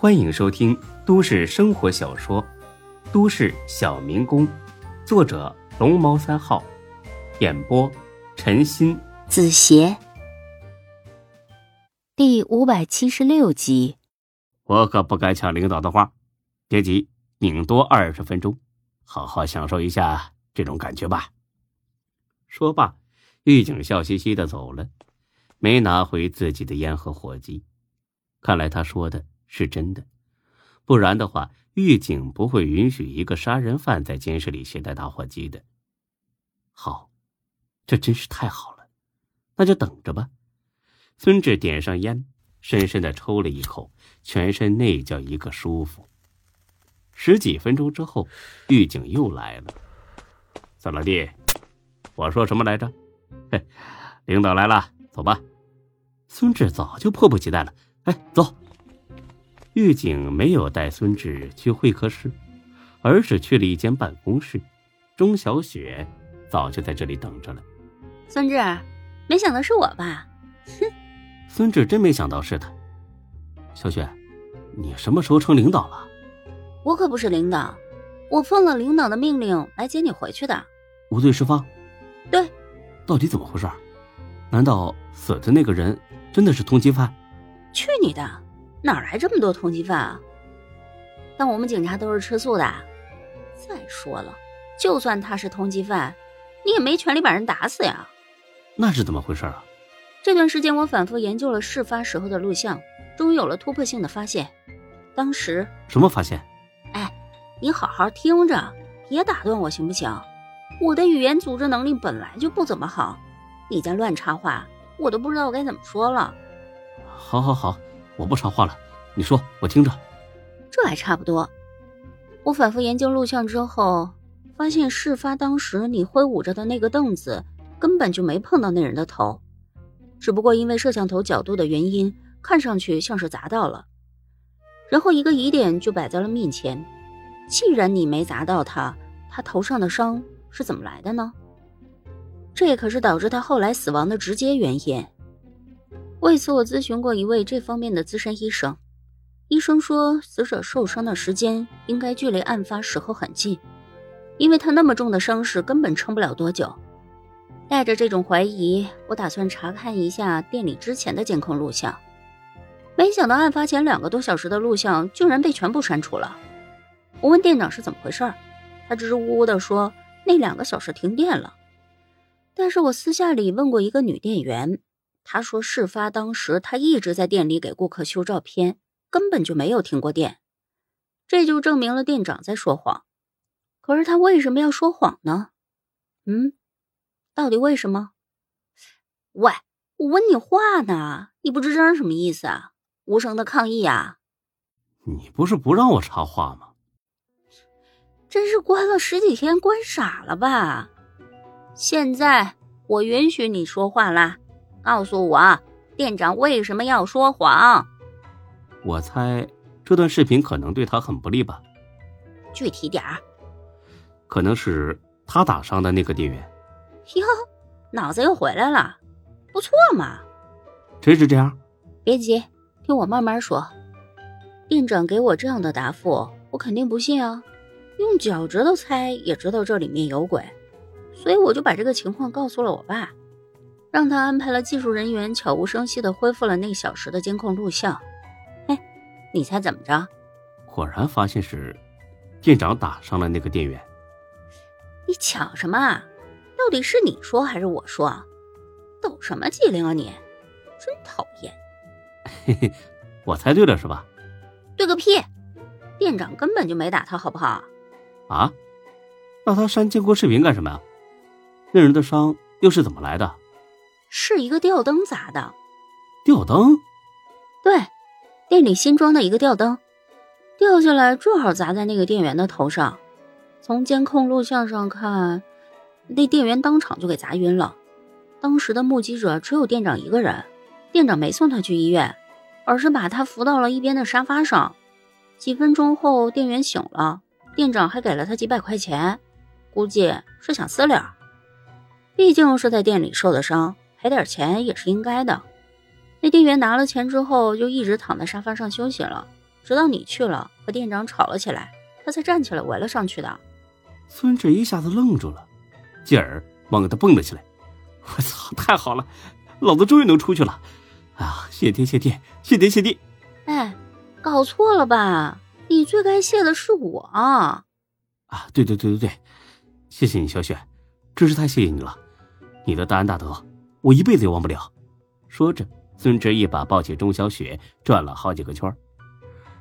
欢迎收听都市生活小说《都市小民工》，作者龙猫三号，演播陈鑫、子邪，第五百七十六集。我可不敢抢领导的话，别急，顶多二十分钟，好好享受一下这种感觉吧。说罢，狱警笑嘻嘻的走了，没拿回自己的烟和火机。看来他说的。是真的，不然的话，狱警不会允许一个杀人犯在监室里携带打火机的。好，这真是太好了，那就等着吧。孙志点上烟，深深的抽了一口，全身那叫一个舒服。十几分钟之后，狱警又来了。孙老弟，我说什么来着？嘿，领导来了，走吧。孙志早就迫不及待了。哎，走。狱警没有带孙志去会客室，而是去了一间办公室。钟小雪早就在这里等着了。孙志，没想到是我吧？哼！孙志真没想到是他。小雪，你什么时候成领导了？我可不是领导，我奉了领导的命令来接你回去的。无罪释放？对。到底怎么回事？难道死的那个人真的是通缉犯？去你的！哪来这么多通缉犯啊？但我们警察都是吃素的。再说了，就算他是通缉犯，你也没权利把人打死呀。那是怎么回事啊？这段时间我反复研究了事发时候的录像，终于有了突破性的发现。当时什么发现？哎，你好好听着，别打断我行不行？我的语言组织能力本来就不怎么好，你再乱插话，我都不知道我该怎么说了。好，好，好。我不插话了，你说我听着。这还差不多。我反复研究录像之后，发现事发当时你挥舞着的那个凳子根本就没碰到那人的头，只不过因为摄像头角度的原因，看上去像是砸到了。然后一个疑点就摆在了面前：既然你没砸到他，他头上的伤是怎么来的呢？这可是导致他后来死亡的直接原因。为此，我咨询过一位这方面的资深医生。医生说，死者受伤的时间应该距离案发时候很近，因为他那么重的伤势根本撑不了多久。带着这种怀疑，我打算查看一下店里之前的监控录像。没想到案发前两个多小时的录像居然被全部删除了。我问店长是怎么回事，他支支吾吾地说那两个小时停电了。但是我私下里问过一个女店员。他说，事发当时他一直在店里给顾客修照片，根本就没有停过电，这就证明了店长在说谎。可是他为什么要说谎呢？嗯，到底为什么？喂，我问你话呢，你不吱声什么意思啊？无声的抗议啊？你不是不让我插话吗？真是关了十几天，关傻了吧？现在我允许你说话啦。告诉我，店长为什么要说谎？我猜这段视频可能对他很不利吧。具体点儿，可能是他打伤的那个店员。哟，脑子又回来了，不错嘛。真是这样？别急，听我慢慢说。店长给我这样的答复，我肯定不信啊。用脚趾头猜也知道这里面有鬼，所以我就把这个情况告诉了我爸。让他安排了技术人员，悄无声息的恢复了那小时的监控录像。哎，你猜怎么着？果然发现是店长打伤了那个店员。你抢什么？到底是你说还是我说？抖什么机灵啊你！真讨厌。嘿嘿，我猜对了是吧？对个屁！店长根本就没打他，好不好？啊？那他删监控视频干什么呀？那人的伤又是怎么来的？是一个吊灯砸的，吊灯，对，店里新装的一个吊灯，掉下来正好砸在那个店员的头上。从监控录像上看，那店员当场就给砸晕了。当时的目击者只有店长一个人，店长没送他去医院，而是把他扶到了一边的沙发上。几分钟后，店员醒了，店长还给了他几百块钱，估计是想私了，毕竟是在店里受的伤。赔点钱也是应该的。那店员拿了钱之后，就一直躺在沙发上休息了，直到你去了，和店长吵了起来，他才站起来围了上去的。孙志一下子愣住了，继而猛地蹦了起来。我操！太好了，老子终于能出去了！啊，谢天谢地，谢天谢地！哎，搞错了吧？你最该谢的是我啊！啊，对对对对对，谢谢你，小雪，真是太谢谢你了！你的大恩大德，我一辈子也忘不了。说着，孙志一把抱起钟小雪，转了好几个圈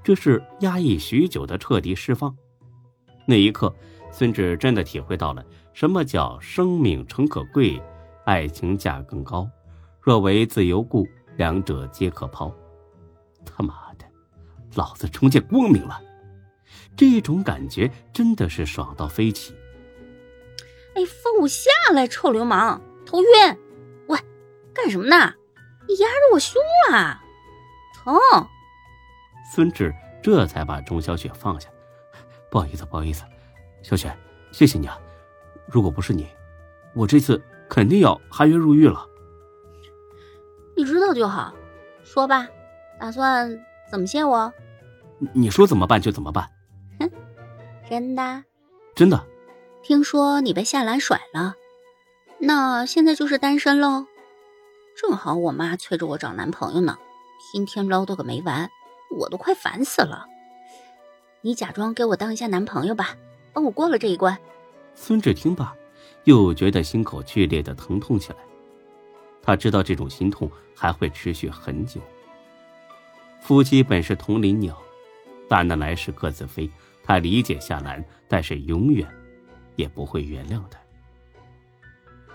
这是压抑许久的彻底释放。那一刻，孙志真的体会到了什么叫生命诚可贵。爱情价更高，若为自由故，两者皆可抛。他妈的，老子重见光明了！这种感觉真的是爽到飞起。哎，放我下来，臭流氓，头晕！喂，干什么呢？你压着我胸啊，疼！孙志这才把钟小雪放下。不好意思，不好意思，小雪，谢谢你啊！如果不是你，我这次……肯定要含冤入狱了。你知道就好，说吧，打算怎么谢我？你说怎么办就怎么办。哼，真的？真的。听说你被夏兰甩了，那现在就是单身喽。正好我妈催着我找男朋友呢，天天唠叨个没完，我都快烦死了。你假装给我当一下男朋友吧，帮我过了这一关。孙志听罢。又觉得心口剧烈的疼痛起来，他知道这种心痛还会持续很久。夫妻本是同林鸟，但那来时各自飞。他理解夏兰，但是永远也不会原谅他。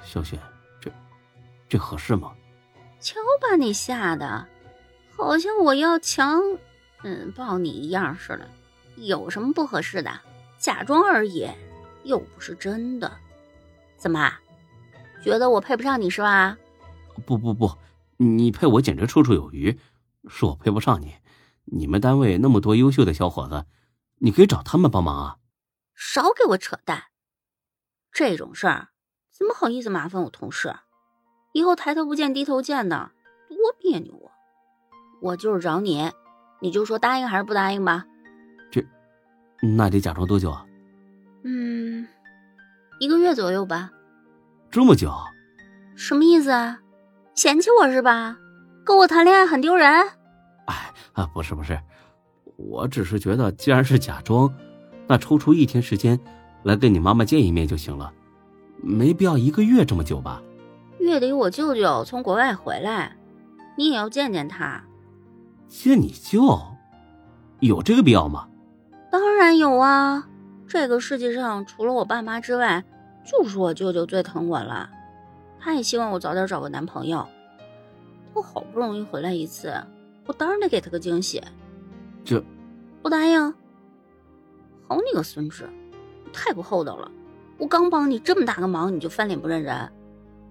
小雪，这这合适吗？瞧把你吓的，好像我要强嗯抱你一样似的。有什么不合适的？假装而已，又不是真的。怎么，觉得我配不上你是吧？不不不，你配我简直绰绰有余。是我配不上你。你们单位那么多优秀的小伙子，你可以找他们帮忙啊。少给我扯淡！这种事儿怎么好意思麻烦我同事？以后抬头不见低头见的，多别扭啊！我就是找你，你就说答应还是不答应吧。这，那得假装多久啊？嗯。一个月左右吧，这么久？什么意思啊？嫌弃我是吧？跟我谈恋爱很丢人？哎啊，不是不是，我只是觉得，既然是假装，那抽出一天时间来跟你妈妈见一面就行了，没必要一个月这么久吧？月底我舅舅从国外回来，你也要见见他。见你舅，有这个必要吗？当然有啊。这个世界上除了我爸妈之外，就是我舅舅最疼我了。他也希望我早点找个男朋友。我好不容易回来一次，我当然得给他个惊喜。这，不答应？好你个孙子，太不厚道了！我刚帮你这么大个忙，你就翻脸不认人。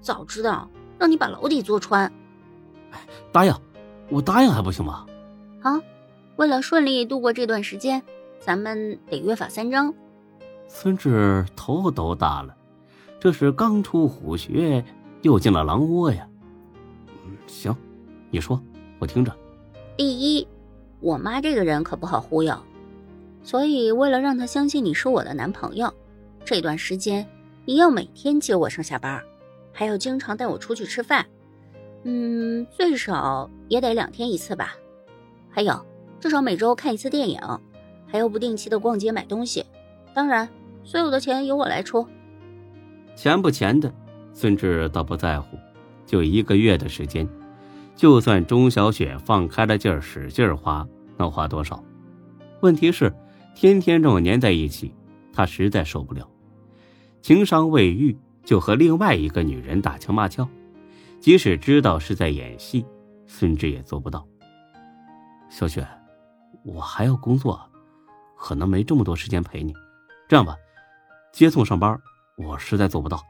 早知道让你把牢底坐穿。答应，我答应还不行吗？好，为了顺利度过这段时间，咱们得约法三章。孙志头都大了，这是刚出虎穴又进了狼窝呀。嗯，行，你说，我听着。第一，我妈这个人可不好忽悠，所以为了让她相信你是我的男朋友，这段时间你要每天接我上下班，还要经常带我出去吃饭，嗯，最少也得两天一次吧。还有，至少每周看一次电影，还要不定期的逛街买东西。当然，所有的钱由我来出。钱不钱的，孙志倒不在乎。就一个月的时间，就算钟小雪放开了劲儿使劲花，能花多少？问题是，天天这么粘在一起，他实在受不了。情伤未愈，就和另外一个女人打情骂俏，即使知道是在演戏，孙志也做不到。小雪，我还要工作，可能没这么多时间陪你。这样吧，接送上班我实在做不到，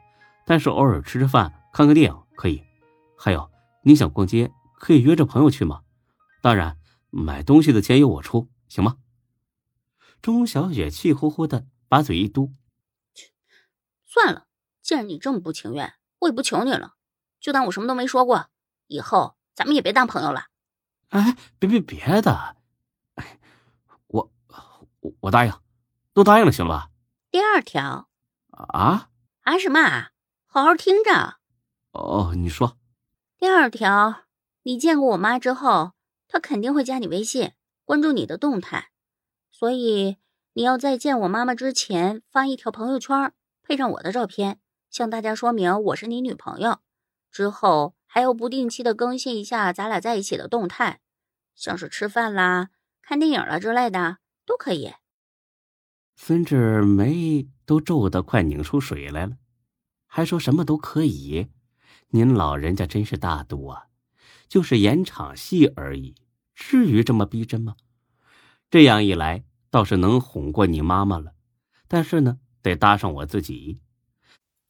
但是偶尔吃吃饭、看个电影可以。还有，你想逛街可以约着朋友去吗？当然，买东西的钱由我出，行吗？钟小雪气呼呼的把嘴一嘟：“，算了，既然你这么不情愿，我也不求你了，就当我什么都没说过。以后咱们也别当朋友了。”哎，别别别的，我，我答应，都答应了，行了吧？第二条啊啊什么啊？好好听着。哦，你说。第二条，你见过我妈之后，她肯定会加你微信，关注你的动态，所以你要在见我妈妈之前发一条朋友圈，配上我的照片，向大家说明我是你女朋友。之后还要不定期的更新一下咱俩在一起的动态，像是吃饭啦、看电影了之类的都可以。孙志眉都皱得快拧出水来了，还说什么都可以？您老人家真是大度啊！就是演场戏而已，至于这么逼真吗？这样一来倒是能哄过你妈妈了，但是呢，得搭上我自己。